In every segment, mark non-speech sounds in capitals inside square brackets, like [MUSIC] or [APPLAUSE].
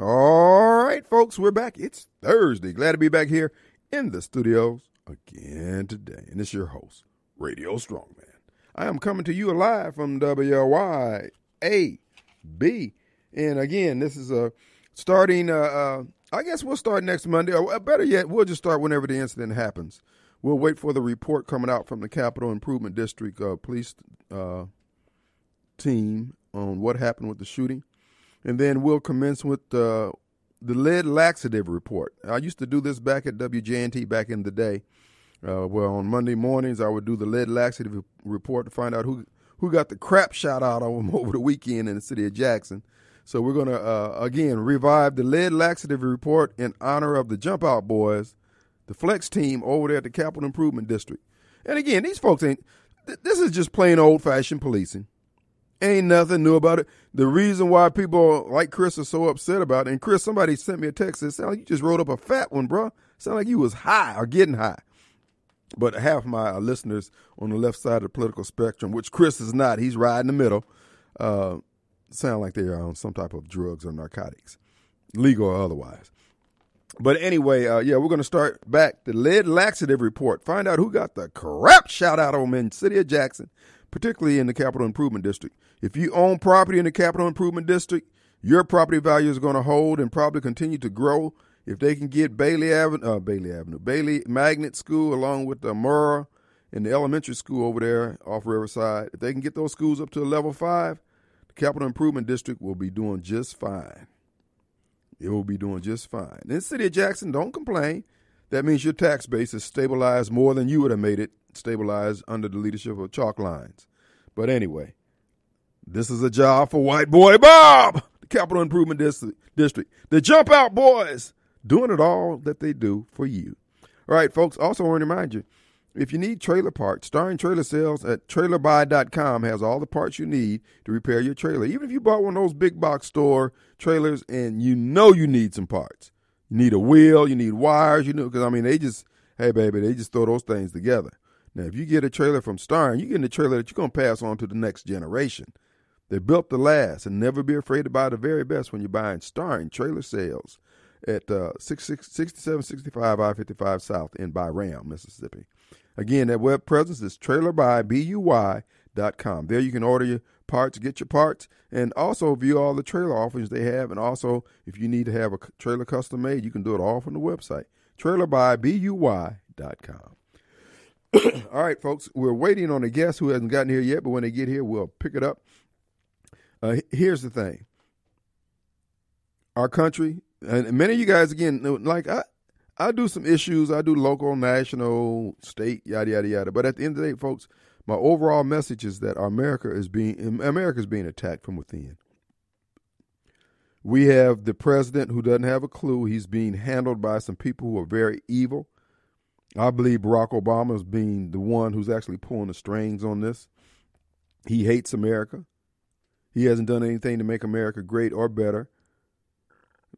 All right, folks, we're back. It's Thursday. Glad to be back here in the studios again today. And it's your host, Radio Strongman. I am coming to you live from WYAB. And again, this is a starting, uh, uh, I guess we'll start next Monday. Or better yet, we'll just start whenever the incident happens. We'll wait for the report coming out from the Capital Improvement District uh, police uh, team on what happened with the shooting. And then we'll commence with uh, the lead laxative report. I used to do this back at WJNT back in the day. Uh, well, on Monday mornings, I would do the lead laxative report to find out who who got the crap shot out of them [LAUGHS] over the weekend in the city of Jackson. So we're to, uh, again, revive the lead laxative report in honor of the Jump Out Boys, the flex team over there at the Capital Improvement District. And again, these folks ain't, th- this is just plain old fashioned policing. Ain't nothing new about it. The reason why people like Chris are so upset about it, and Chris, somebody sent me a text that sounded like you just wrote up a fat one, bro. Sound like you was high or getting high. But half my listeners on the left side of the political spectrum, which Chris is not, he's right in the middle, uh, sound like they're on some type of drugs or narcotics, legal or otherwise. But anyway, uh, yeah, we're going to start back the lead laxative report. Find out who got the crap shout out them in city of Jackson, particularly in the Capital Improvement District. If you own property in the Capital Improvement District, your property value is going to hold and probably continue to grow if they can get Bailey Avenue, uh, Bailey Avenue, Bailey Magnet School, along with the Murrah and the elementary school over there off Riverside, if they can get those schools up to a level five, the Capital Improvement District will be doing just fine. It will be doing just fine. In the city of Jackson, don't complain. That means your tax base is stabilized more than you would have made it stabilized under the leadership of Chalk Lines. But anyway, this is a job for White Boy Bob, the Capital Improvement District, the Jump Out Boys doing it all that they do for you. All right, folks, also want to remind you if you need trailer parts, Starring Trailer Sales at trailerbuy.com has all the parts you need to repair your trailer. Even if you bought one of those big box store trailers and you know you need some parts, you need a wheel, you need wires, you know, because I mean, they just, hey, baby, they just throw those things together. Now, if you get a trailer from Starring, you're getting a trailer that you're going to pass on to the next generation. They're built to last and never be afraid to buy the very best when you're buying Starring Trailer Sales at uh, 6765 I-55 South in Byram, Mississippi. Again, that web presence is trailerbuy.com. There you can order your parts, get your parts, and also view all the trailer offerings they have. And also, if you need to have a trailer custom made, you can do it all from the website, trailerbuy.com. [CLEARS THROAT] all right, folks, we're waiting on a guest who hasn't gotten here yet, but when they get here, we'll pick it up. Uh, here's the thing our country and many of you guys again like I I do some issues. I do local, national, state, yada yada yada. But at the end of the day, folks, my overall message is that America is being America is being attacked from within. We have the president who doesn't have a clue. He's being handled by some people who are very evil. I believe Barack Obama is being the one who's actually pulling the strings on this. He hates America. He hasn't done anything to make America great or better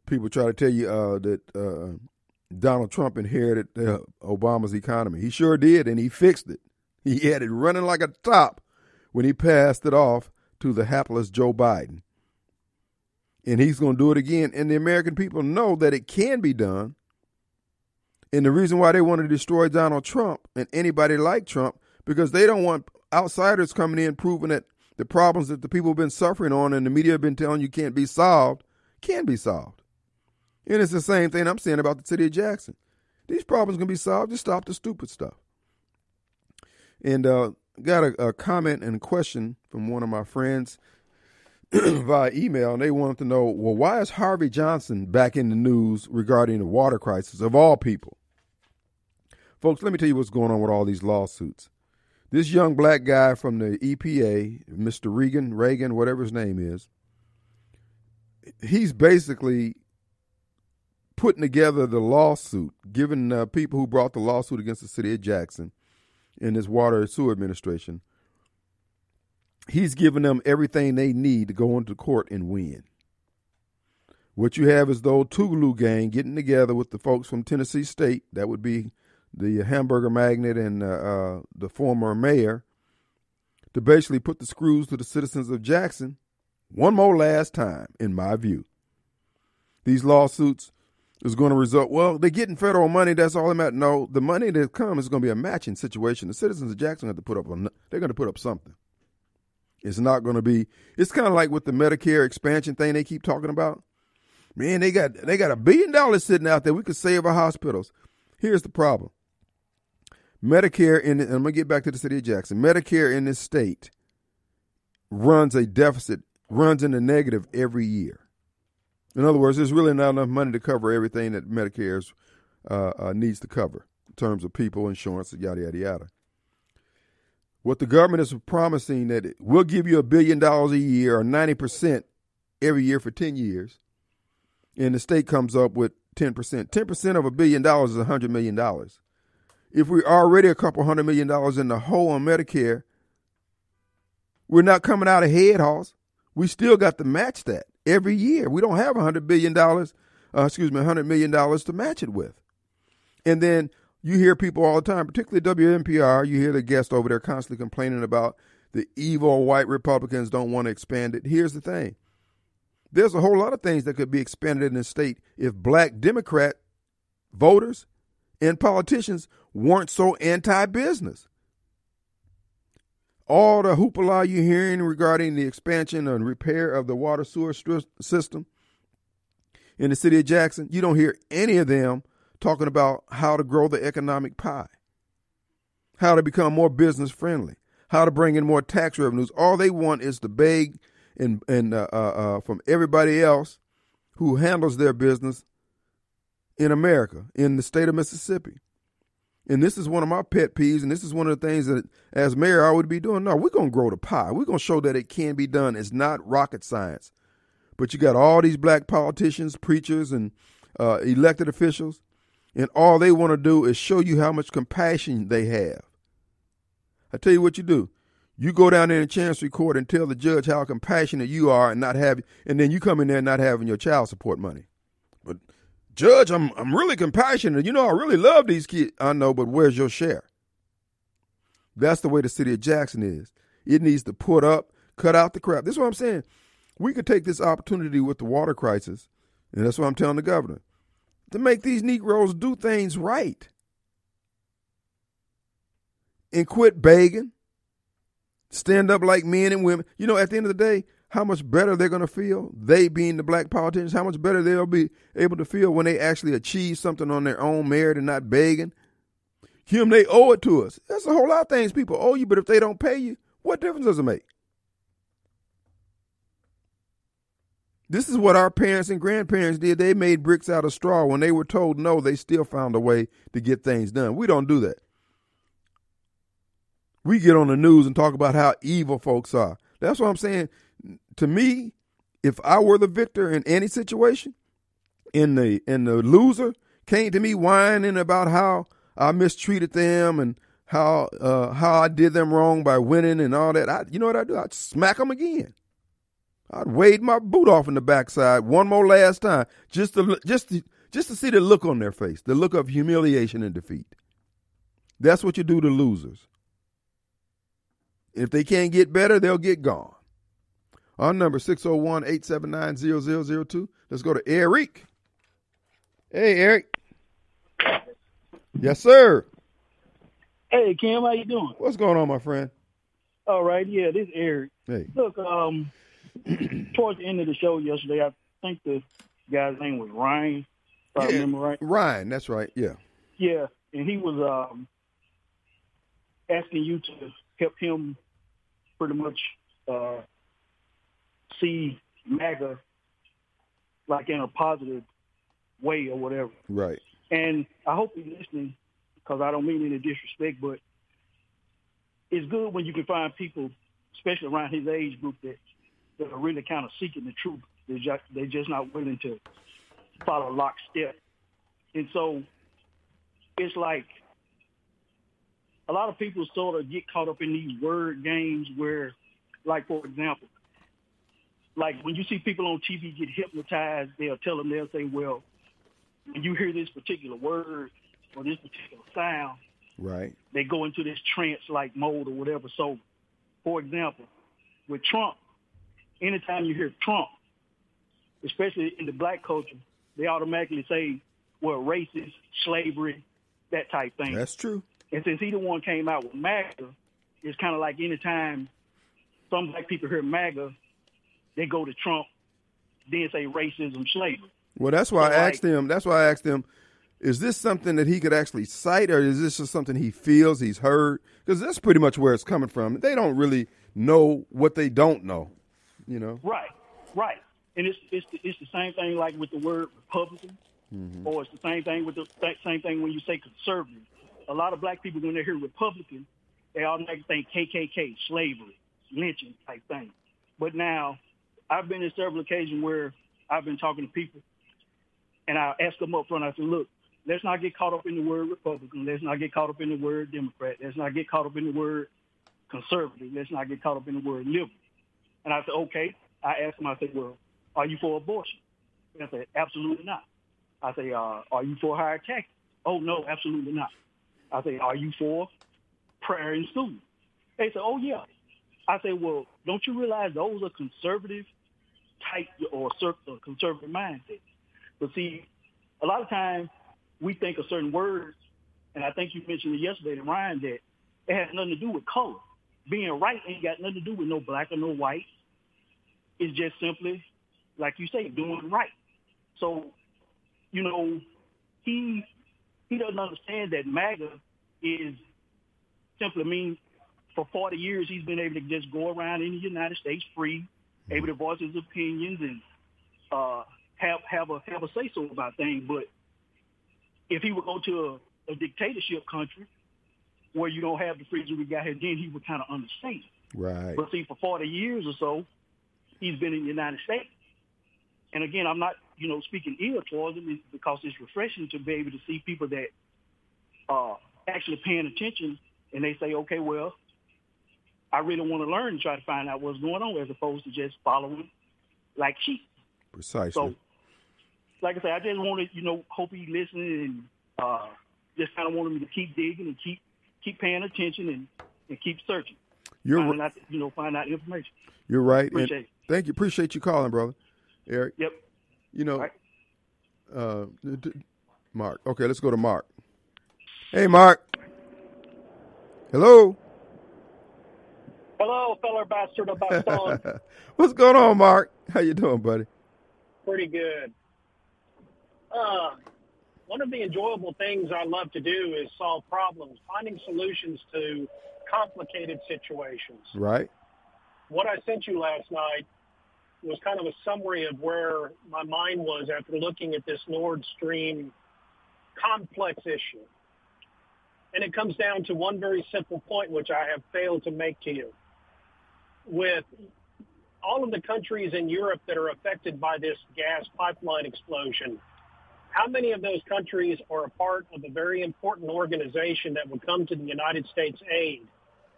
people try to tell you uh, that uh, Donald Trump inherited uh, Obama's economy. He sure did, and he fixed it. He had it running like a top when he passed it off to the hapless Joe Biden. And he's going to do it again. And the American people know that it can be done. And the reason why they want to destroy Donald Trump and anybody like Trump, because they don't want outsiders coming in proving that the problems that the people have been suffering on and the media have been telling you can't be solved, can be solved. And it's the same thing I'm saying about the city of Jackson. These problems can be solved. Just stop the stupid stuff. And uh, got a, a, comment and a question from one of my friends [CLEARS THROAT] via email, and they wanted to know, well, why is Harvey Johnson back in the news regarding the water crisis of all people? Folks, let me tell you what's going on with all these lawsuits. This young black guy from the EPA, Mr. Regan, Reagan, whatever his name is, he's basically putting together the lawsuit, giving uh, people who brought the lawsuit against the city of Jackson in this water and sewer administration, he's giving them everything they need to go into court and win. What you have is the old Tougaloo gang getting together with the folks from Tennessee State. That would be the hamburger magnate and uh, uh, the former mayor to basically put the screws to the citizens of Jackson one more last time, in my view. these lawsuits is going to result. Well, they're getting federal money. That's all that matters. No, the money that comes is going to be a matching situation. The citizens of Jackson have to put up. they're going to put up something. It's not going to be. It's kind of like with the Medicare expansion thing they keep talking about. Man, they got they got a billion dollars sitting out there. We could save our hospitals. Here's the problem. Medicare in I'm gonna get back to the city of Jackson. Medicare in this state runs a deficit, runs in the negative every year. In other words, there's really not enough money to cover everything that Medicare uh, uh, needs to cover in terms of people, insurance, yada yada yada. What the government is promising that we'll give you a billion dollars a year or ninety percent every year for ten years, and the state comes up with ten percent. Ten percent of a billion dollars is a hundred million dollars. If we're already a couple hundred million dollars in the hole on Medicare, we're not coming out ahead, Hoss. We still got to match that every year. We don't have a hundred billion dollars, uh, excuse me, a hundred million dollars to match it with. And then you hear people all the time, particularly WNPR, you hear the guests over there constantly complaining about the evil white Republicans don't want to expand it. Here's the thing. There's a whole lot of things that could be expanded in the state if black Democrat voters and politicians weren't so anti business all the hoopla you're hearing regarding the expansion and repair of the water sewer system in the city of Jackson, you don't hear any of them talking about how to grow the economic pie, how to become more business friendly, how to bring in more tax revenues. All they want is to beg and, and uh, uh, uh, from everybody else who handles their business in America, in the state of Mississippi and this is one of my pet peeves, and this is one of the things that as mayor I would be doing. No, we're gonna grow the pie. We're gonna show that it can be done. It's not rocket science. But you got all these black politicians, preachers, and uh, elected officials, and all they want to do is show you how much compassion they have. I tell you what you do. You go down there in Chancery Court and tell the judge how compassionate you are and not have and then you come in there not having your child support money. But Judge, I'm I'm really compassionate. You know, I really love these kids. I know, but where's your share? That's the way the city of Jackson is. It needs to put up, cut out the crap. This is what I'm saying. We could take this opportunity with the water crisis, and that's what I'm telling the governor, to make these Negroes do things right. And quit begging. Stand up like men and women. You know, at the end of the day, how much better they're going to feel, they being the black politicians, how much better they'll be able to feel when they actually achieve something on their own merit and not begging. Him, they owe it to us. That's a whole lot of things people owe you, but if they don't pay you, what difference does it make? This is what our parents and grandparents did. They made bricks out of straw. When they were told no, they still found a way to get things done. We don't do that. We get on the news and talk about how evil folks are. That's what I'm saying to me, if I were the victor in any situation, in the in the loser came to me whining about how I mistreated them and how uh, how I did them wrong by winning and all that. I, you know what I do? I'd smack them again. I'd wade my boot off in the backside one more last time, just to just to, just to see the look on their face, the look of humiliation and defeat. That's what you do to losers. If they can't get better, they'll get gone. Our number 601-879-0002. Let's go to Eric. Hey, Eric. Yes, sir. Hey, Kim, how you doing? What's going on, my friend? All right, yeah, this is Eric. Hey. Look, um, [CLEARS THROAT] towards the end of the show yesterday, I think the guy's name was Ryan, if yeah, I remember right. Ryan, that's right, yeah. Yeah, and he was um, asking you to help him pretty much uh, see MAGA like in a positive way or whatever. Right. And I hope you're listening because I don't mean any disrespect, but it's good when you can find people, especially around his age group, that that are really kind of seeking the truth. They're just they're just not willing to follow lockstep. And so it's like a lot of people sort of get caught up in these word games where, like for example, like when you see people on TV get hypnotized, they'll tell them, they'll say, well, when you hear this particular word or this particular sound, right, they go into this trance-like mode or whatever. So, for example, with Trump, anytime you hear Trump, especially in the black culture, they automatically say, well, racist, slavery, that type thing. That's true. And since he the one came out with MAGA, it's kind of like anytime some black people hear MAGA, they go to Trump, then say racism, slavery. Well, that's why So, I asked like- him. That's why I asked him, is this something that he could actually cite, or is this just something he feels he's heard? Because that's pretty much where it's coming from. They don't really know what they don't know, you know. Right, right. And it's it's the, it's the same thing like with the word Republican, mm-hmm. or it's the same thing with the that same thing when you say conservative. A lot of black people when they hear Republican, they automatically think KKK, slavery, lynching type thing. But now, I've been in several occasions where I've been talking to people, and I ask them up front. I said, "Look, let's not get caught up in the word Republican. Let's not get caught up in the word Democrat. Let's not get caught up in the word conservative. Let's not get caught up in the word liberal." And I said, okay. I asked them. I said, well, are you for abortion? And I said, absolutely not. I say, uh, are you for higher taxes? Oh, no, absolutely not. I say, are you for prayer in school? They said, oh, yeah. I say, well, don't you realize those are conservative type or cir- conservative mindset. But see, a lot of times we think of certain words, and I think you mentioned it yesterday to Ryan that it has nothing to do with color. Being right ain't got nothing to do with no black or no white. It's just simply, like you say, doing right. So, you know, he he doesn't understand that MAGA is simply mean for 40 years he's been able to just go around in the United States free, able to voice his opinions and uh, have have a have a say so about things. But if he would go to a, a dictatorship country where you don't have the freedom we got here, then he would kind of understand. Right. But see, for 40 years or so, he's been in the United States. And again, I'm not, you know, speaking ill towards him because it's refreshing to be able to see people that are actually paying attention and they say, okay, well, I really want to learn and try to find out what's going on as opposed to just following like sheep. Precisely. So, like I said, I just wanted, you know, hope he listening and uh, just kind of wanted me to keep digging and keep keep paying attention and, and keep searching. you're finding ri- out, you know, find out information. you're right. And Appreciate it. thank you. Appreciate you calling, brother. Eric. Yep. You know, Right. uh, Mark. Okay, let's go to Mark. Hey, Mark. Hello. Hello, feller bastard about song. [LAUGHS] What's going on, Mark? How you doing, buddy? Pretty good. Uh, one of the enjoyable things I love to do is solve problems, finding solutions to complicated situations. Right. What I sent you last night was kind of a summary of where my mind was after looking at this Nord Stream complex issue. And it comes down to one very simple point, which I have failed to make to you. With all of the countries in Europe that are affected by this gas pipeline explosion, how many of those countries are a part of a very important organization that would come to the United States aid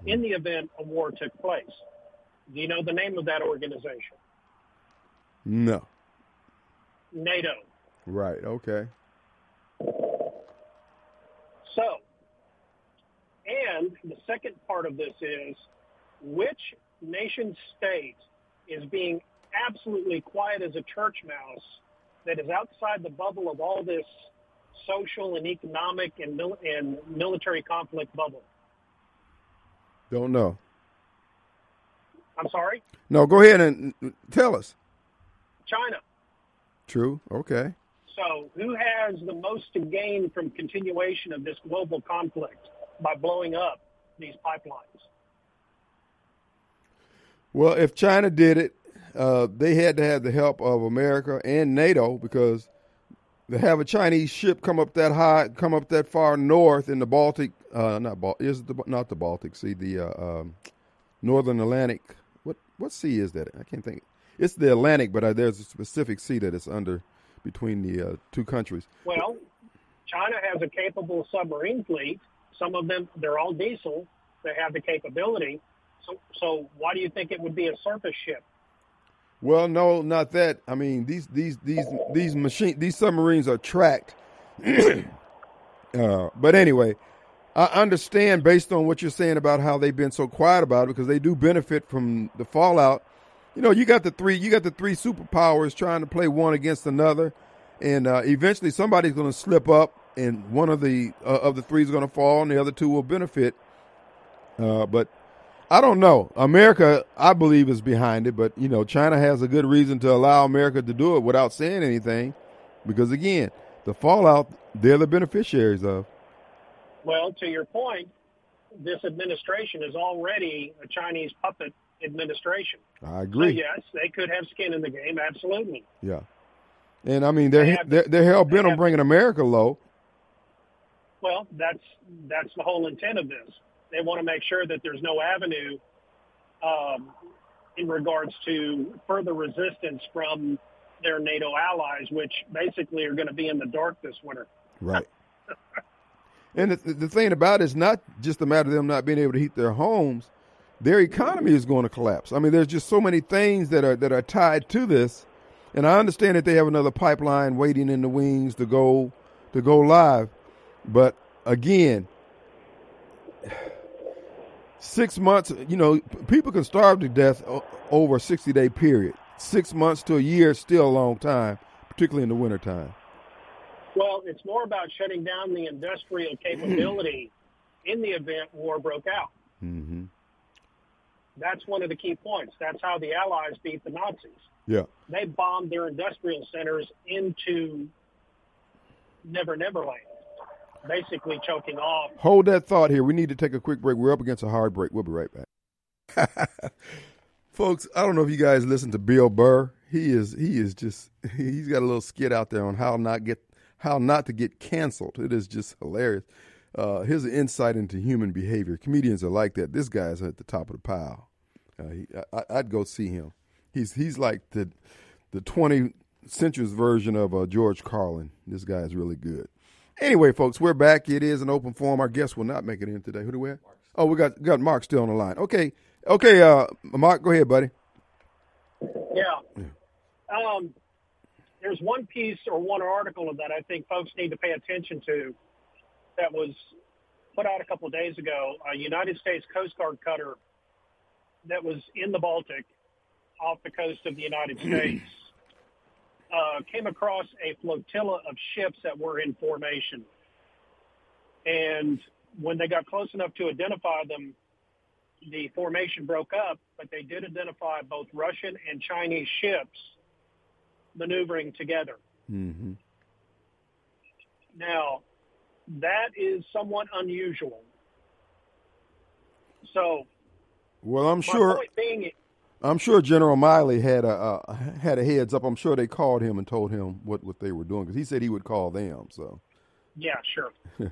in the event a war took place? Do you know the name of that organization? No. NATO. Right. Okay. So, and the second part of this is which nation state is being absolutely quiet as a church mouse that is outside the bubble of all this social and economic and, mil- and military conflict bubble? Don't know. I'm sorry? No, go ahead and and tell us. China. True. Okay. So who has the most to gain from continuation of this global conflict by blowing up these pipelines? Well, if China did it, uh, they had to have the help of America and NATO because to have a Chinese ship come up that high, come up that far north in the Baltic, uh, not Bal- is the, not the Baltic Sea, the uh, um, Northern Atlantic. What what sea is that? I can't think. It's the Atlantic, but uh, there's a specific sea that it's under between the uh, two countries. Well, China has a capable submarine fleet. Some of them, they're all diesel. They have the capability. So, so why do you think it would be a surface ship? Well, no, not that. I mean, these these these these machine these submarines are tracked. [CLEARS THROAT] uh, but anyway, I understand based on what you're saying about how they've been so quiet about it because they do benefit from the fallout. You know, you got the three you got the three superpowers trying to play one against another. and uh, eventually somebody's going to slip up, and one of the uh, of the three is going to fall, and the other two will benefit. Uh, but I don't know. America, I believe, is behind it, but you know, China has a good reason to allow America to do it without saying anything, because again, the fallout they're the beneficiaries of. Well, to your point, this administration is already a Chinese puppet administration. I agree. So yes, they could have skin in the game. Absolutely. Yeah, and I mean they're They have- they're, they're hell bent on bringing America low. Well, that's that's the whole intent of this. They want to make sure that there's no avenue um, in regards to further resistance from their NATO allies, which basically are going to be in the dark this winter. Right. [LAUGHS] and the, the thing about it is not just a matter of them not being able to heat their homes. Their economy is going to collapse. I mean, there's just so many things that are that are tied to this. And I understand that they have another pipeline waiting in the wings to go to go live. But again, six months, you know, people can starve to death over a 60 day period. Six months to a year is still a long time, particularly in the wintertime. Well, it's more about shutting down the industrial capability [CLEARS THROAT] in the event war broke out. Mm-hmm. That's one of the key points. That's how the Allies beat the Nazis. Yeah. They bombed their industrial centers into Never Never Land, basically choking off. Hold that thought here. We need to take a quick break. We're up against a hard break. We'll be right back. [LAUGHS] Folks, I don't know if you guys listen to Bill Burr. He is he is just he's got a little skit out there on how not get how not to get canceled. It is just hilarious. Uh, here's an insight into human behavior. Comedians are like that. This guy's at the top of the pile. Uh, he, I, I'd go see him. He's he's like the the 20 centuries version of uh, George Carlin. This guy is really good. Anyway, folks, we're back. It is an open forum. Our guest will not make it in today. Who do we have? Oh, we got got Mark still on the line. Okay, okay. Uh, Mark, go ahead, buddy. Yeah. Um, there's one piece or one article that I think folks need to pay attention to that was put out a couple of days ago. A United States Coast Guard cutter that was in the Baltic off the coast of the United [CLEARS THROAT] States uh, came across a flotilla of ships that were in formation. And when they got close enough to identify them, the formation broke up, but they did identify both Russian and Chinese ships maneuvering together. Mm-hmm. Now, that is somewhat unusual. So, Well, I'm sure point being, I'm sure General Milley had a uh, had a heads up. I'm sure they called him and told him what what they were doing because he said he would call them. So, yeah, sure. [LAUGHS]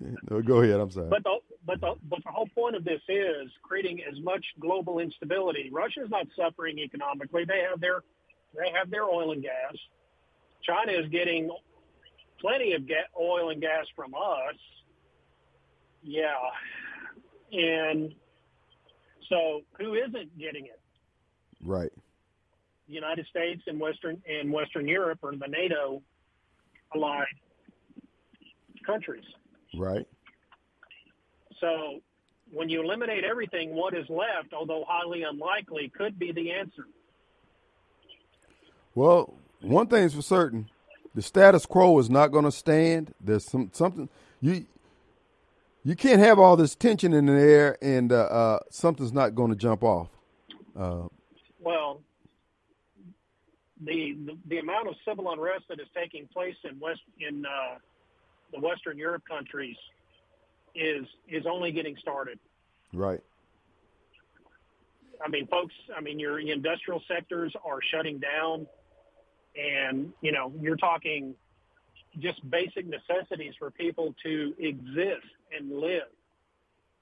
[LAUGHS] no, go ahead. I'm sorry. But the, but the, but the whole point of this is creating as much global instability. Russia's not suffering economically. They have their they have their oil and gas. China is getting plenty of oil and gas from us. Yeah, and so who isn't getting it? right. The United States and Western and Western Europe are the NATO allied countries. Right. So when you eliminate everything, what is left, although highly unlikely, could be the answer. Well, one thing's for certain: the status quo is not going to stand. There's some something you you can't have all this tension in the air and uh, uh, something's not going to jump off. Uh, Well, the, the the amount of civil unrest that is taking place in West in uh, the Western Europe countries is is only getting started. right. I mean, folks. I mean, your industrial sectors are shutting down, and you know, you're talking just basic necessities for people to exist and live.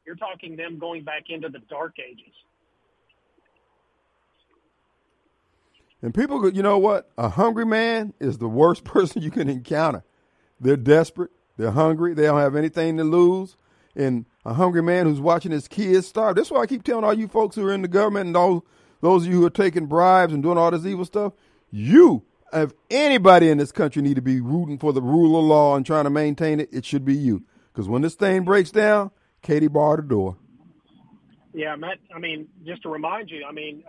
You're talking them going back into the dark ages. And people, you know what? A hungry man is the worst [LAUGHS] person you can encounter. They're desperate. They're hungry. They don't have anything to lose. And a hungry man who's watching his kids starve. That's why I keep telling all you folks who are in the government and all those of you who are taking bribes and doing all this evil stuff, you, if anybody in this country need to be rooting for the rule of law and trying to maintain it, it should be you. Because when this thing breaks down, Katie barred the door. Yeah, Matt. I mean, just to remind you, I mean,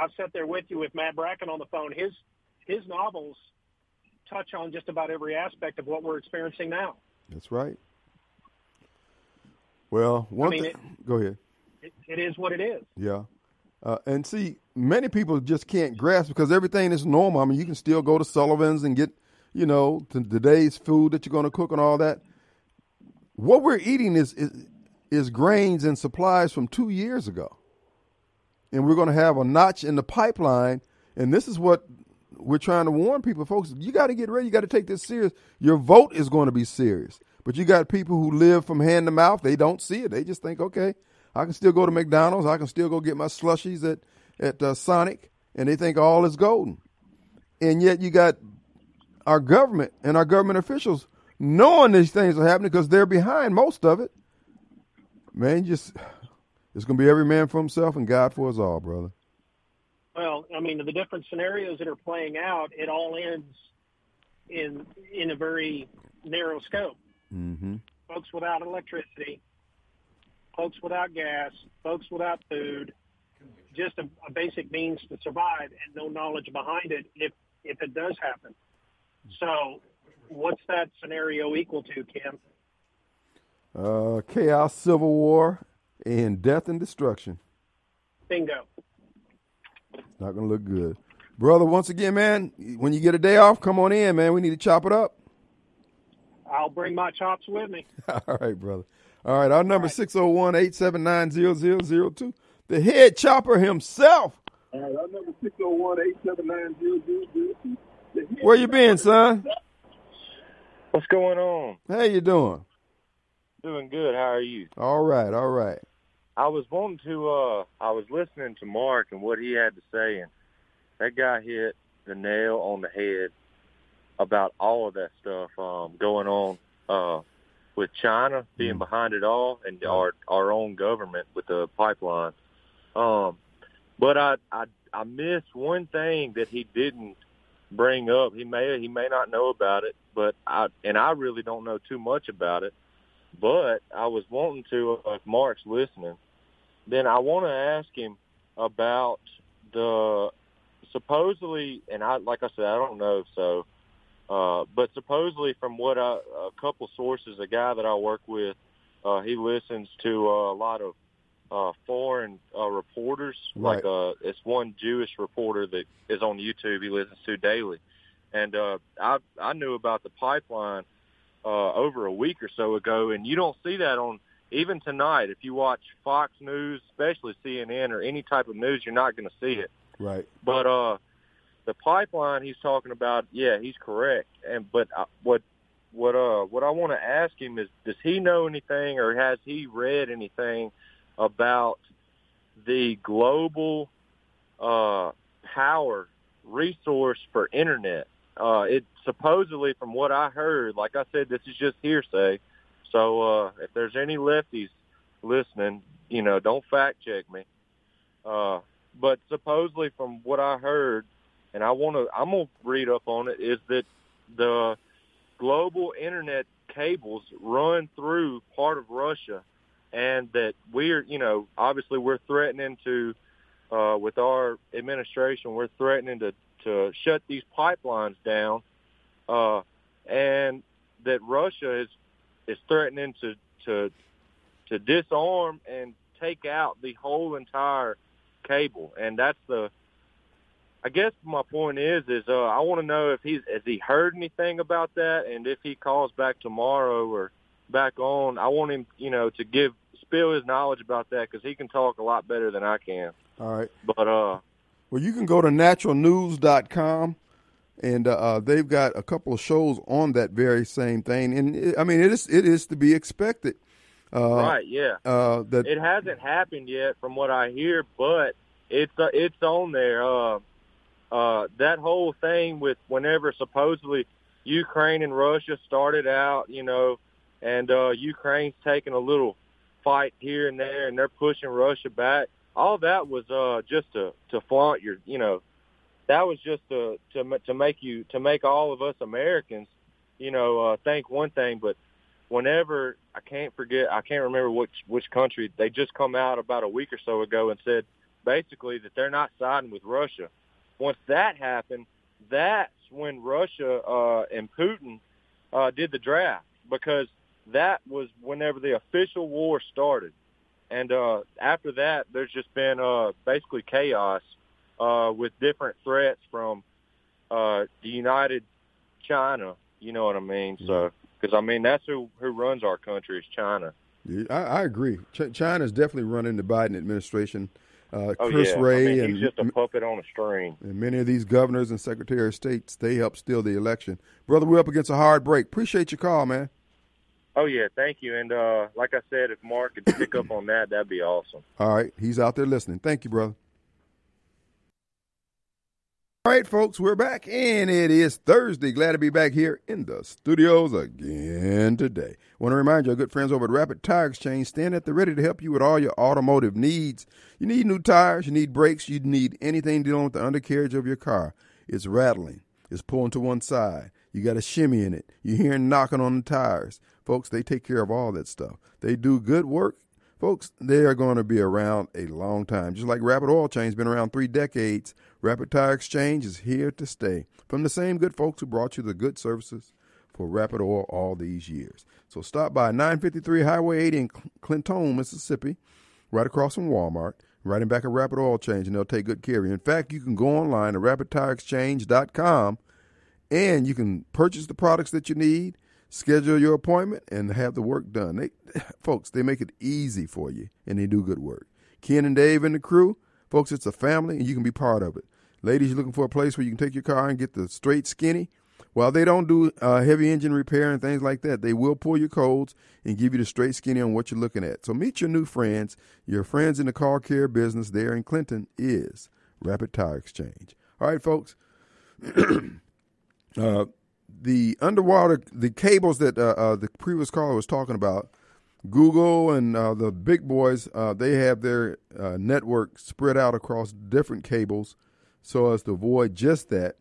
I've sat there with you with Matt Bracken on the phone. His his novels touch on just about every aspect of what we're experiencing now. That's right. Well, one I mean, thing. it- Go ahead. It, it is what it is. Yeah. Uh, and see, many people just can't grasp because everything is normal. I mean, you can still go to Sullivan's and get, you know, t- today's food that you're going to cook and all that. What we're eating is, is is grains and supplies from two years ago, and we're going to have a notch in the pipeline. And this is what we're trying to warn people, folks. You got to get ready. You got to take this serious. Your vote is going to be serious. But you got people who live from hand to mouth. They don't see it. They just think, okay, I can still go to McDonald's. I can still go get my slushies at at uh, Sonic, and they think all is golden. And yet you got our government and our government officials knowing these things are happening because they're behind most of it. Man, just it's going to be every man for himself and God for us all, brother. Well, I mean, the different scenarios that are playing out, it all ends in in a very narrow scope. Mm-hmm. Folks without electricity, folks without gas, folks without food, just a, a basic means to survive, and no knowledge behind it if if it does happen. So, what's that scenario equal to, Kim? Uh, chaos, civil war, and death and destruction. Bingo. Not going to look good. Brother, once again, man, when you get a day off, come on in, man. We need to chop it up. I'll bring my chops with me. [LAUGHS] All right, brother. All right, our number 601 879 0002. The head chopper himself. All right, our number 601-879-0002. Where you been, son? What's going on? How you doing? Doing good. How are you? All right, all right. I was wanting to. uh I was listening to Mark and what he had to say, and that guy hit the nail on the head about all of that stuff um, going on uh, with China being behind it all, and our our own government with the pipeline. Um, but I I I missed one thing that he didn't bring up. He may he may not know about it, but I and I really don't know too much about it. But I was wanting to, uh, if Mark's listening, then I want to ask him about the supposedly, and I like I said, I don't know, so, uh, but supposedly from what I, a couple sources, a guy that I work with, uh, he listens to uh, a lot of uh, foreign uh, reporters. Right. Like uh, it's one Jewish reporter that is on YouTube. He listens to daily, and uh, I I knew about the pipeline uh, over a week or so ago, and you don't see that on even tonight. If you watch Fox News, especially CNN or any type of news, you're not going to see it. Right. But uh, the pipeline he's talking about, yeah, he's correct. And but uh, what what uh what I want to ask him is, does he know anything or has he read anything about the global uh, power resource for internet? Uh, it supposedly, from what I heard, like I said, this is just hearsay. So uh, if there's any lefties listening, you know, don't fact check me. Uh, but supposedly, from what I heard, and I want to, I'm gonna read up on it, is that the global internet cables run through part of Russia, and that we're, you know, obviously we're threatening to, uh, with our administration, we're threatening to to shut these pipelines down, uh, and that Russia is is threatening to to to disarm and take out the whole entire cable, and that's the. I guess my point is, is uh, I want to know if he's has he heard anything about that, and if he calls back tomorrow or back on, I want him, you know, to give spill his knowledge about that because he can talk a lot better than I can. All right. But uh, Well, you can go to naturalnews.com and uh, uh, they've got a couple of shows on that very same thing. And it, I mean, it is it is to be expected. Uh, right, yeah. Uh, that it hasn't happened yet, from what I hear, but it's uh, it's on there. Uh, uh, that whole thing with whenever supposedly Ukraine and Russia started out, you know, and uh, Ukraine's taking a little fight here and there, and they're pushing Russia back. All that was uh, just to to flaunt your, you know, that was just to to to make you to make all of us Americans, you know, uh, think one thing, but whenever I can't forget, I can't remember which which country they just come out about a week or so ago and said basically that they're not siding with Russia. Once that happened, that's when Russia uh, and Putin uh, did the draft because that was whenever the official war started. And uh, after that, there's just been uh, basically chaos uh, with different threats from uh, the United China. You know what I mean? So, because I mean that's who who runs our country is China. Yeah, I, I agree. Ch- China's definitely running the Biden administration. Uh, Oh Chris yeah, Ray I mean, and he's just a puppet on a string. And many of these governors and secretary of states, they helped steal the election. Brother, we're up against a hard break. Appreciate your call, man. Oh yeah, thank you. And uh, like I said, if Mark could pick up on that, that'd be awesome. All right. He's out there listening. Thank you, brother. All right, folks, we're back, and it is Thursday. Glad to be back here in the studios again today. Want to remind you, our good friends over at Rapid Tire Exchange stand at the ready to help you with all your automotive needs. You need new tires, you need brakes, you need anything dealing with the undercarriage of your car. It's rattling, it's pulling to one side. You got a shimmy in it. You hearing knocking on the tires. Folks, they take care of all that stuff. They do good work Folks, they are going to be around a long time. Just like Rapid Oil Change, has been around three decades. Rapid Tire Exchange is here to stay. From the same good folks who brought you the good services for Rapid Oil all these years. So stop by 953 Highway 80 in Clinton, Mississippi, right across from Walmart, right in back of Rapid Oil Change, and they'll take good care of you. In fact, you can go online to rapidtireexchange.com and you can purchase the products that you need schedule your appointment and have the work done. They, [LAUGHS] folks, they make it easy for you and they do good work. Ken and Dave and the crew, folks, it's a family and you can be part of it. Ladies, you're looking for a place where you can take your car and get the straight skinny. While they don't do uh, heavy engine repair and things like that, they will pull your codes and give you the straight skinny on what you're looking at. So meet your new friends. Your friends in the car care business there in Clinton is Rapid Tire Exchange. All right, folks. [CLEARS THROAT] uh, the underwater the cables that uh, uh, the previous caller was talking about google and uh, the big boys uh, they have their uh, network spread out across different cables so as to avoid just that.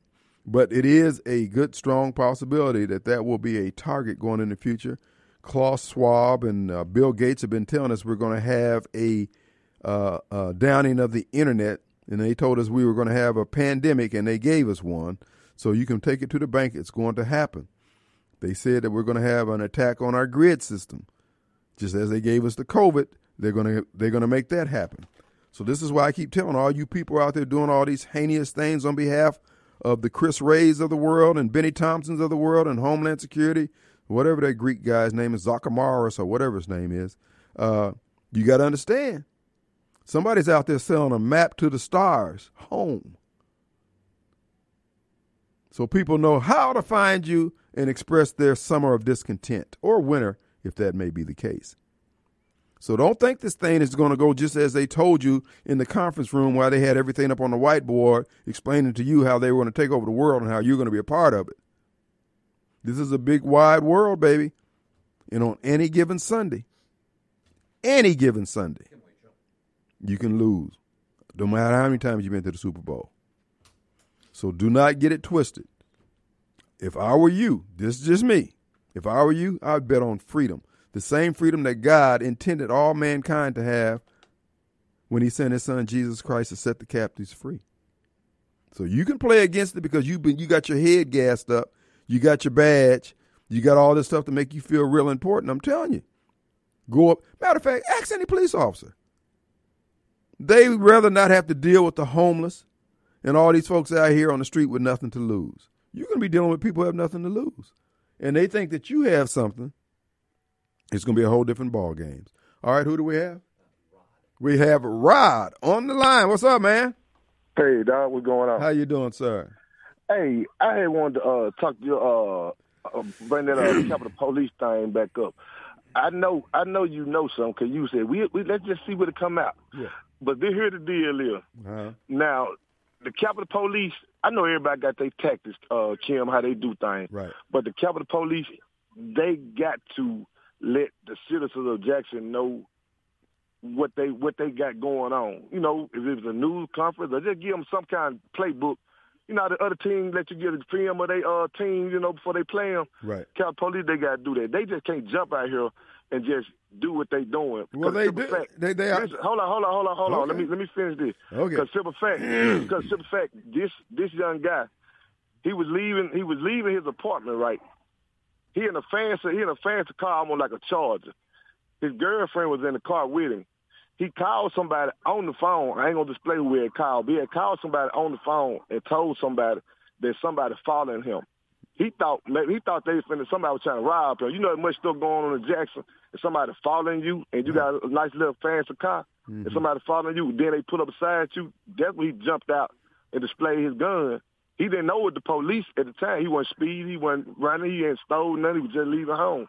But it is a good strong possibility that that will be a target going in the future. Klaus schwab and uh, bill gates have been telling us we're going to have a downing of the internet and they told us we were going to have a pandemic and they gave us one so you can take it to the bank. It's going to happen. They said that we're going to have an attack on our grid system, just as they gave us the COVID. They're going to they're going to make that happen. So this is why I keep telling all you people out there doing all these heinous things on behalf of the Chris Wrays of the world and Bennie Thompsons of the world and Homeland Security, whatever that Greek guy's name is, Zakamaris or whatever his name is. Uh, you got to understand, somebody's out there selling a map to the stars home so people know how to find you and express their summer of discontent or winter, if that may be the case. So don't think this thing is going to go just as they told you in the conference room while they had everything up on the whiteboard explaining to you how they were going to take over the world and how you're going to be a part of it. This is a big wide world, baby. And on any given Sunday, any given Sunday, you can lose. No matter how many times you've been to the Super Bowl. So do not get it twisted. If I were you, this is just me. If I were you, I'd bet on freedom. The same freedom that God intended all mankind to have when he sent his son Jesus Christ to set the captives free. So you can play against it because you've been you got your head gassed up, you got your badge, you got all this stuff to make you feel real important. I'm telling you. Go up. Matter of fact, ask any police officer—they'd rather not have to deal with the homeless and all these folks out here on the street with nothing to lose. You're going to be dealing with people who have nothing to lose. And they think that you have something. It's going to be a whole different ball game. All right, who do we have? We have Rod on the line. What's up, man? Hey, Doc, what's going on? How you doing, sir? Hey, I had wanted to uh, talk to you, uh, uh, bring that uh, [CLEARS THROAT] Capitol Police thing back up. I know, I know you know something because you said we, we let's just see what it come out. Yeah. But here the deal is Uh-huh. now the Capitol Police. I know everybody got their tactics, uh, Kim, how they do things. Right. But the Capitol Police, they got to let the citizens of Jackson know what they what they got going on. You know, if it was a news conference, or just give them some kind of playbook. You know, the other team let you get a film of their uh, team, you know, before they play them. Right. Capitol Police, they got to do that. They just can't jump out here and just do what they doing. Well, they do. Fact, They they are. Listen, hold on, hold on, hold on, hold on. Let me let me finish this. Okay. Because simple fact, [CLEARS THROAT] because simple fact, this this young guy, He was leaving. He was leaving his apartment. Right. He in a fancy. He in a fancy car, almost like a Charger. His girlfriend was in the car with him. He called somebody on the phone. I ain't gonna display who he had called. But he had called somebody on the phone and told somebody that somebody following him. He thought maybe he thought they was finna somebody was trying to rob him. You know, much stuff going on in Jackson. If somebody following you and you got a nice little fancy car, Mm-hmm. if somebody following you, then they pull up beside you. That's when he jumped out and displayed his gun. He didn't know what the police at the time. He wasn't speed. He wasn't running. He ain't stole nothing. He was just leaving home.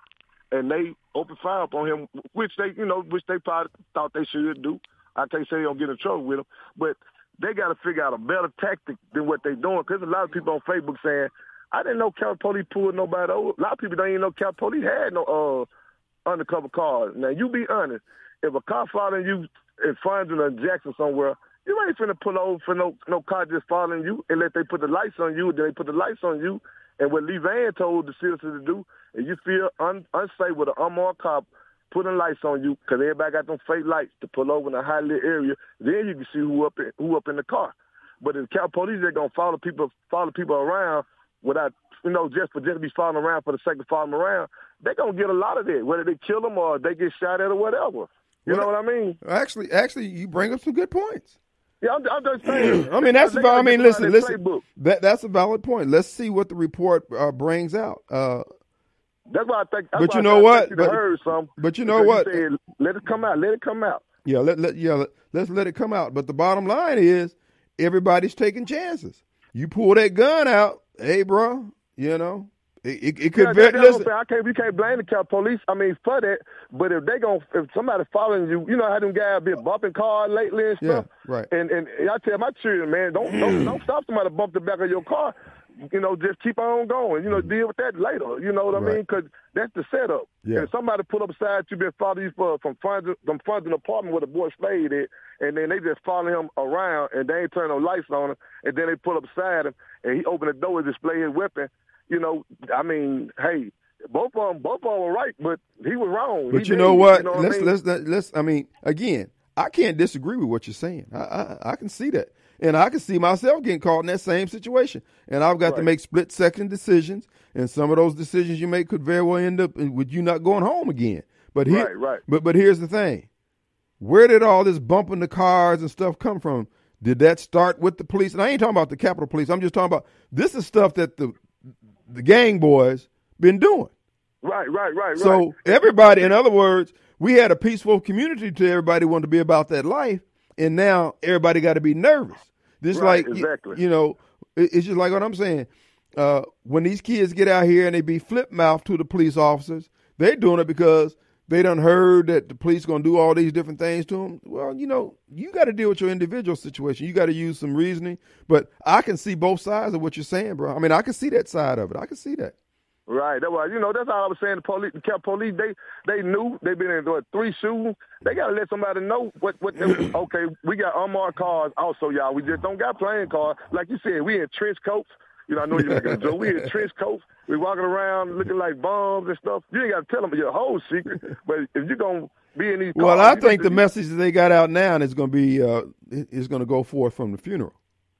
And they opened fire up on him, which they, you know, which they probably thought they should do. I can't say they don't get in trouble with him, but they got to figure out a better tactic than what they're doing. Because a lot of people on Facebook saying, I didn't know Cal Police pulled nobody over. A lot of people don't even know Cal Police had no uh, undercover cars. Now, you be honest. If a car following you in Farmington or Jackson somewhere, you ain't finna pull over for no no car just following you unless they put the lights on you. Then they put the lights on you. And what Lee Vance told the citizens to do, if you feel un, unsafe with an unmarked cop putting lights on you, because everybody got them fake lights to pull over in a high lit area, then you can see who up in, who up in the car. But if Cal Police they're gonna follow people follow people around without you know just for just to be following around for the sake of following them around, they're gonna get a lot of that. Whether they kill them or they get shot at or whatever. You know what I mean? Actually, actually, you bring up some good points. Yeah, I'm, I'm just saying. [CLEARS THROAT] I mean, that's about. I mean, listen, listen. That that's a valid point. Let's see what the report uh, brings out. Uh, That's why I think. But you know what? You But- heard some. but you know because what? said, let it come out. Let it come out. yeah, let, let yeah, let, let's let it come out. But the bottom line is, everybody's taking chances. You pull that gun out, hey, bro. You know, it, it, it could Yeah, very that- that's what I'm listen. I can't. We can't blame the Cal police. I mean, for that. But if they gon' if somebody following you, you know how them guys been bumping cars lately and Yeah, stuff. right. And and I tell my children, man, don't don't [CLEARS THROAT] don't stop somebody to bump the back of your car. You know, just keep on going. You know, mm. deal with that later. You know what I Right. mean? Because that's the setup. Yeah. If somebody pull up beside you, been following you uh, for from front from the apartment where the boy stayed at, and then they just follow him around and they ain't turn no lights on him, and then they pull up beside him and he open the door and display his weapon. You know, I mean, hey, both of them, both of them were right, but he was wrong. But He you did, know what? Let's mean? let's let- let's. I mean, again, I can't disagree with what you're saying. I, I I can see that, and I can see myself getting caught in that same situation. And I've got to make split second decisions, and some of those decisions you make could very well end up with you not going home again. But here, Right, right. But but here's the thing: where did all this bumping the cars and stuff come from? Did that start with the police? And I ain't talking about the Capitol Police. I'm just talking about this is stuff that the the gang boys been doing. Right, right, right, So right. everybody, in other words, we had a peaceful community to everybody wanted to be about that life, and now everybody got to be nervous. This Right, like exactly. you know, it's just like what I'm saying. Uh, when these kids get out here and they be flip mouth to the police officers, they're doing it because they done heard that the police gonna do all these different things to them. Well, you know, you got to deal with your individual situation. You got to use some reasoning. But I can see both sides of what you're saying, bro. I mean, I can see that side of it. I can see that. Right. That was, you know, that's all I was saying. The police, the Cap police, they they knew they've been in what, three shootings. They gotta let somebody know what what. They, [CLEARS THROAT] okay, we got unmarked cars also, y'all. We just don't got playing cars. Like you said, we in trench coats. You know, I know you're making a joke. We in [LAUGHS] trench coats. We walking around looking like bombs and stuff. You ain't got to tell them your whole secret. But if you're gonna be in these, Well, I think the message that they got out now is to be uh, is to go forth from the funeral.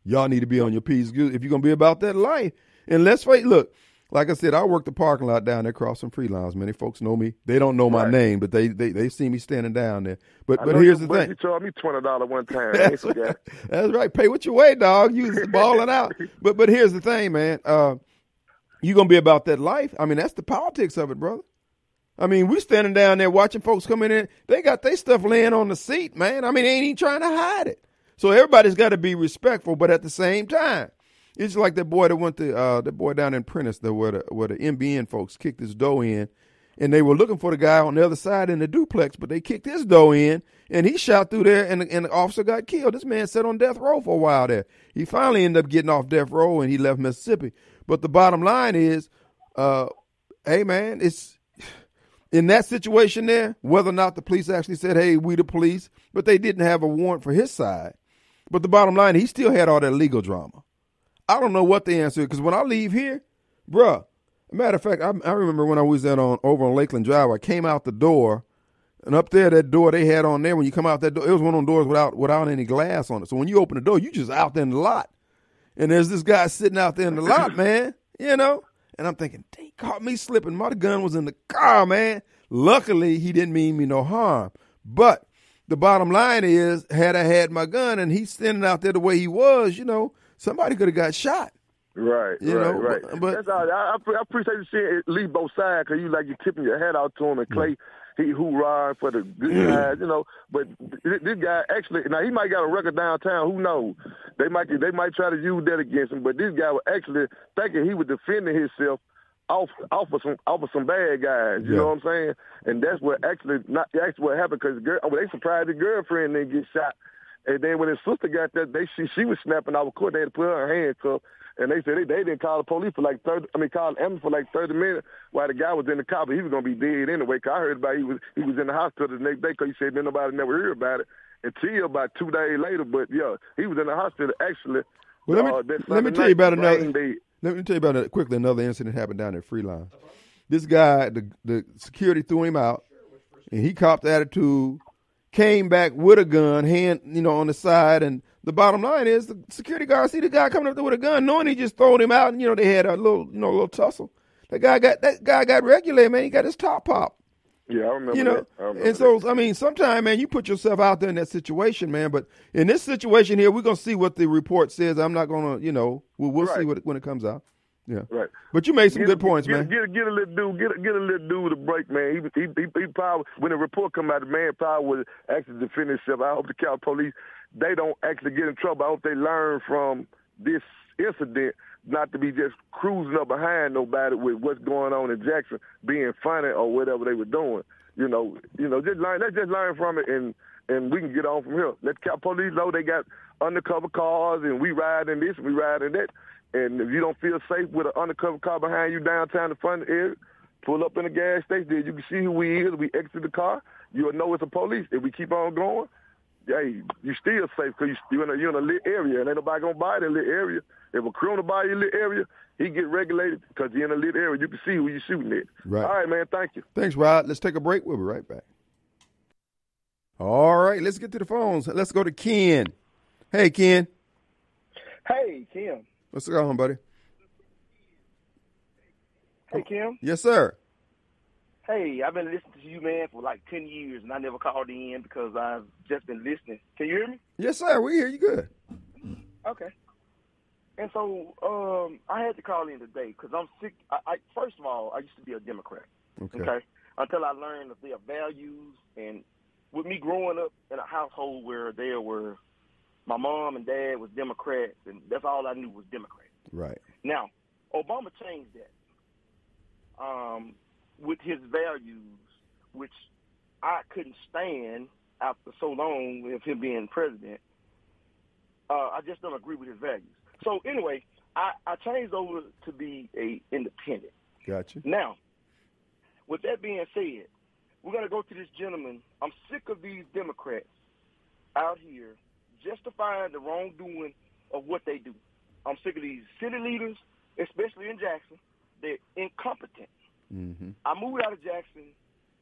Y'all need to be on your p's good if you're to be about that life. And let's face, look, like I said, I work the parking lot down there across Freelon's. Many folks know me. They don't know my Right. name, but they they they see me standing down there. But I but here's your the thing. told me twenty dollars one [LAUGHS] time. Ain't. That's right. Pay what you weigh, dog. You was balling out. [LAUGHS] But but here's the thing, man. Uh, you gonna be about that life. I mean, that's the politics of it, brother. I mean, we standing down there watching folks coming in. They got their stuff laying on the seat, man. I mean, they ain't even trying to hide it. So everybody's got to be respectful, but at the same time, it's like that boy that went to uh, that boy down in Prentiss, the where the where the MBN folks kicked his dough in, and they were looking for the guy on the other side in the duplex, but they kicked his dough in, and he shot through there, and, and the officer got killed. This man sat on death row for a while there. He finally ended up getting off death row, and he left Mississippi. But the bottom line is, uh, hey man, it's in that situation there, whether or not the police actually said, "Hey, we the police," but they didn't have a warrant for his side. But the bottom line, he still had all that legal drama. I don't know what the answer is because when I leave here, bruh, matter of fact, I, I remember when I was at on over on Lakeland Drive, I came out the door, and up there, that door they had on there, when you come out that door, it was one of those doors without without any glass on it. So when you open the door, you just out there in the lot. and there's this guy sitting out there in the lot, man. You know, and I'm thinking, they caught me slipping. My gun was in the car, man. Luckily, he didn't mean me no harm. But the bottom line is, had I had my gun and he's standing out there the way he was, you know, somebody could have got shot. Right, You right, know, right. but- but- That's all. I, I, I appreciate you seeing it leave both sides because you like you tipping your hat out to him and Clay. He hoorah for the good guys, you know. But th- this guy actually, now he might got a record downtown. Who knows? They might they might try to use that against him. But this guy was actually thinking he was defending himself off off of some off of some bad guys. You Yeah. know what I'm saying? And that's what actually not that's what happened because girl, oh, they surprised the girlfriend didn't get shot. And then when his sister got there, they she she was snapping out of court. They had to put her in handcuffs. And they said they, they didn't call the police for like thirty. I mean, call the ambulance for like thirty minutes while the guy was in the car, but he was gonna be dead anyway. 'Cause I heard about he was he was in the hospital the next day because he said then nobody never heard about it until about two days later. But yeah, he was in the hospital actually. Well, let me uh, let me tell you about another. Let me tell you about a, quickly another incident happened down at Freelon's. This guy, the the security threw him out, and he copped attitude, came back with a gun, hand you know on the side, and the bottom line is the security guard see the guy coming up there with a gun, knowing he just throwed him out, and you know they had a little you know a little tussle. That guy got that guy got regulated, man. He got his top pop. Yeah, I remember You know, that. I remember and so I mean, sometimes, man, you put yourself out there in that situation, man. But in this situation here, we're gonna see what the report says. I'm not gonna, you know, we'll, we'll see what when it comes out. Yeah, right. But you made some Get- good points, get, man. Get, get a little dude, get a, get a little dude a break, man. He he he, he probably when the report come out, the man probably would actually defend himself. I hope the Cal police they don't actually get in trouble. I hope they learn from this incident not to be just cruising up behind nobody with what's going on in Jackson, being funny or whatever they were doing. You know, you know, just learn. Let's just learn from it, and and we can get on from here. Let the Cal police know they got undercover cars, and we ride in this, we ride in that. And if you don't feel safe with an undercover car behind you downtown in front of the area, pull up in a gas station. There you can see who we is. We exit the car. You'll know it's a police. If we keep on going, hey, you still safe because you, you're, in a, you're in a lit area, and ain't nobody gonna buy that lit area. If a criminal buy your lit area, he get regulated because you're in a lit area. You can see who you shooting at. Right. All right, man. Thank you. Thanks, Rod. Let's take a break. We'll be right back. All right, let's get to the phones. Let's go to Ken. Hey, Ken. Hey, Kim. What's going on, buddy? Hey, Kim. Yes, sir. Hey, I've been listening to you, man, for like 10 years, and I never called in because I've just been listening. Can you hear me? Yes, sir. We hear you good. Okay. And so um, I had to call in today because I'm sick. I, I, first of all, I used to be a Democrat, Okay. okay, until I learned of their values. And with me growing up in a household where there were my mom and dad was Democrats, and that's all I knew was Democrats. Right. Now, Obama changed that um, with his values, which I couldn't stand after so long of him being president. Uh, I just don't agree with his values. So anyway, I, I changed over to be a independent. Gotcha. Now, with that being said, we're going to go to this gentleman. I'm sick of these Democrats out here justifying the wrongdoing of what they do. I'm sick of these city leaders, especially in Jackson. They're incompetent. Mm-hmm. I moved out of Jackson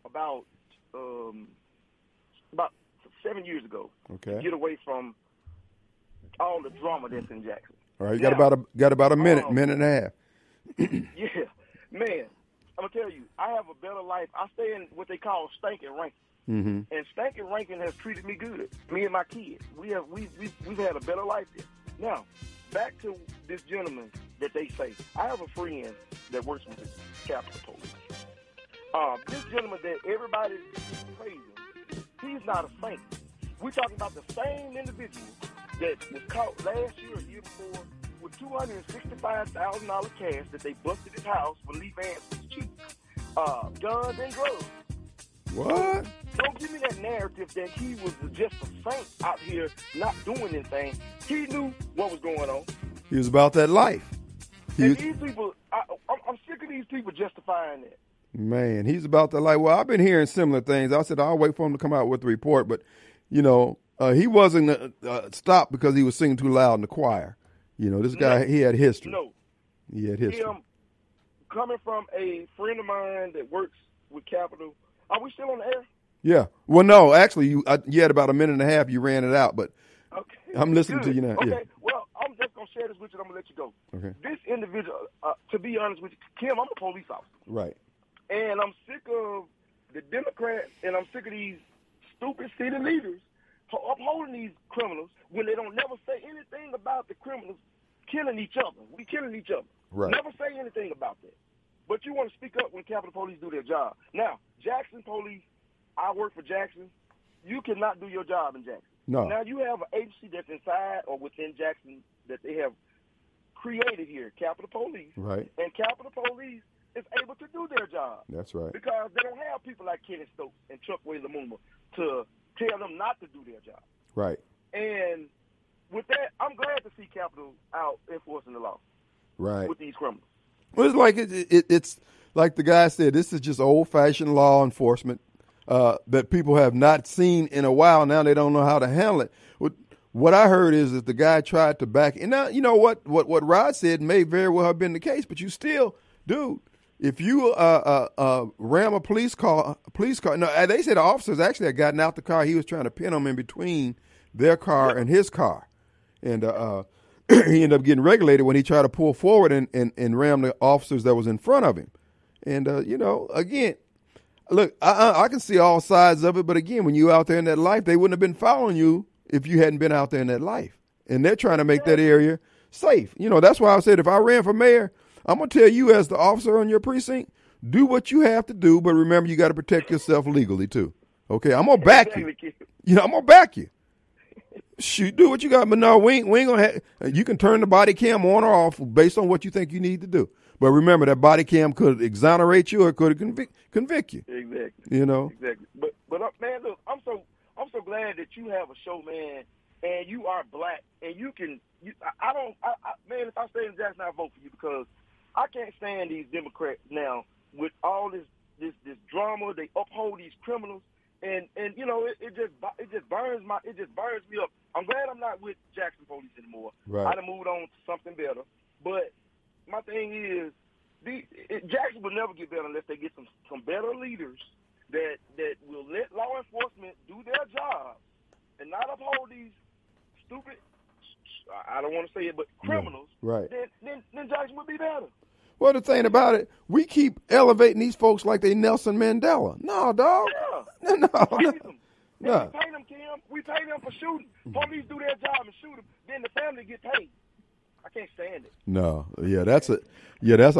about um, about seven years ago to Okay. get away from all the drama that's in Jackson. All right. You got Now, about a got about a minute, um, minute and a half. [CLEARS THROAT] Yeah, man. I'm gonna tell you, I have a better life. I stay in what they call stinking Rankin, Mm-hmm. and Stankin' Rankin has treated me good. Me and my kids, we have we we we've had a better life there. Now, back to this gentleman that they say. I have a friend that works with the Capitol Police. Um, this gentleman that everybody's praising, he's not a saint. We're talking about the same individual that was caught last year or year before with two hundred and sixty-five thousand dollar cash that they busted his house when Lee Vance was chief. Uh, guns and drugs. What? Don't give me that narrative that he was just a saint out here not doing anything. He knew what was going on. He was about that life. He And was, these people, I, I'm, I'm sick of these people justifying that. man, he's about that life. Well, I've been hearing similar things. I said I'll wait for him to come out with the report, but you know, uh, he wasn't uh, uh, stopped because he was singing too loud in the choir. You know, this guy No. he had history. No, He had history. him coming from a friend of mine that works with Capital. Are we still on the air? Yeah. Well, no, actually, you uh, you had about a minute and a half. You ran it out, but Okay. I'm listening to you now, Okay. yeah. Well, I'm just gonna share this with you. and I'm gonna let you go. Okay. This individual, uh, to be honest with you, Kim, I'm a police officer, Right. and I'm sick of the Democrats, and I'm sick of these stupid city leaders upholding these criminals when they don't never say anything about the criminals killing each other. We killing each other. Right. Never say anything about that. But you want to speak up when Capitol Police do their job. Now, Jackson Police, I work for Jackson. You cannot do your job in Jackson. No. Now you have an agency that's inside or within Jackson that they have created here, Capitol Police, Right. and Capitol Police is able to do their job That's right. because they don't have people like Kenny Stokes and Chokwe Lumumba to tell them not to do their job. Right. And with that, I'm glad to see Capitol out enforcing the law Right. with these criminals. Well, it's like it, it, it's like the guy said. This is just old fashioned law enforcement uh, that people have not seen in a while. Now they don't know how to handle it. What, what I heard is that the guy tried to back. And now you know what what what Rod said may very well have been the case, but you still, dude. If you uh, uh, uh, ram a police car, police car. No, uh, they said the officers actually had gotten out the car. He was trying to pin them in between their car and his car, and uh, uh, [CLEARS THROAT] he ended up getting regulated when he tried to pull forward and, and, and ram the officers that was in front of him. And uh, you know, again, look, I, I I can see all sides of it, but again, when you out there in that life, they wouldn't have been following you if you hadn't been out there in that life. And they're trying to make that area safe. You know, that's why I said if I ran for mayor, I'm gonna tell you as the officer on your precinct, do what you have to do, but remember you got to protect yourself legally too. Okay, I'm gonna back you. You know, I'm gonna back you. Shoot, do what you got, but no, we ain't, we ain't gonna. Have, you can turn the body cam on or off based on what you think you need to do. But remember, that body cam could exonerate you or could convict convict you. Exactly. You know, Exactly. But but uh, man, look, I'm so I'm so glad that you have a show, man, and you are black, and you can. You, I, I don't, I, I, man. If I stay in Jackson, I vote for you because I can't stand these Democrats now with all this this this drama. They uphold these criminals, and and you know it, it just it just burns my it just burns me up. I'm glad I'm not with Jackson Police anymore. Right. I done moved on to something better. But my thing is, the, it, Jackson will never get better unless they get some some better leaders that that will let law enforcement do their job and not uphold these stupid. I don't want to say it, but criminals. right. Then, then then Jackson would be better. Well, the thing about it, we keep elevating these folks like they Nelson Mandela. No, dog. Yeah. [LAUGHS] No, no, no. them. [LAUGHS] No. And we pay them, Kim. We pay them for shooting. Police do their job and shoot them. Then the family get paid. I can't stand it. No. Yeah, that's a. Yeah, that's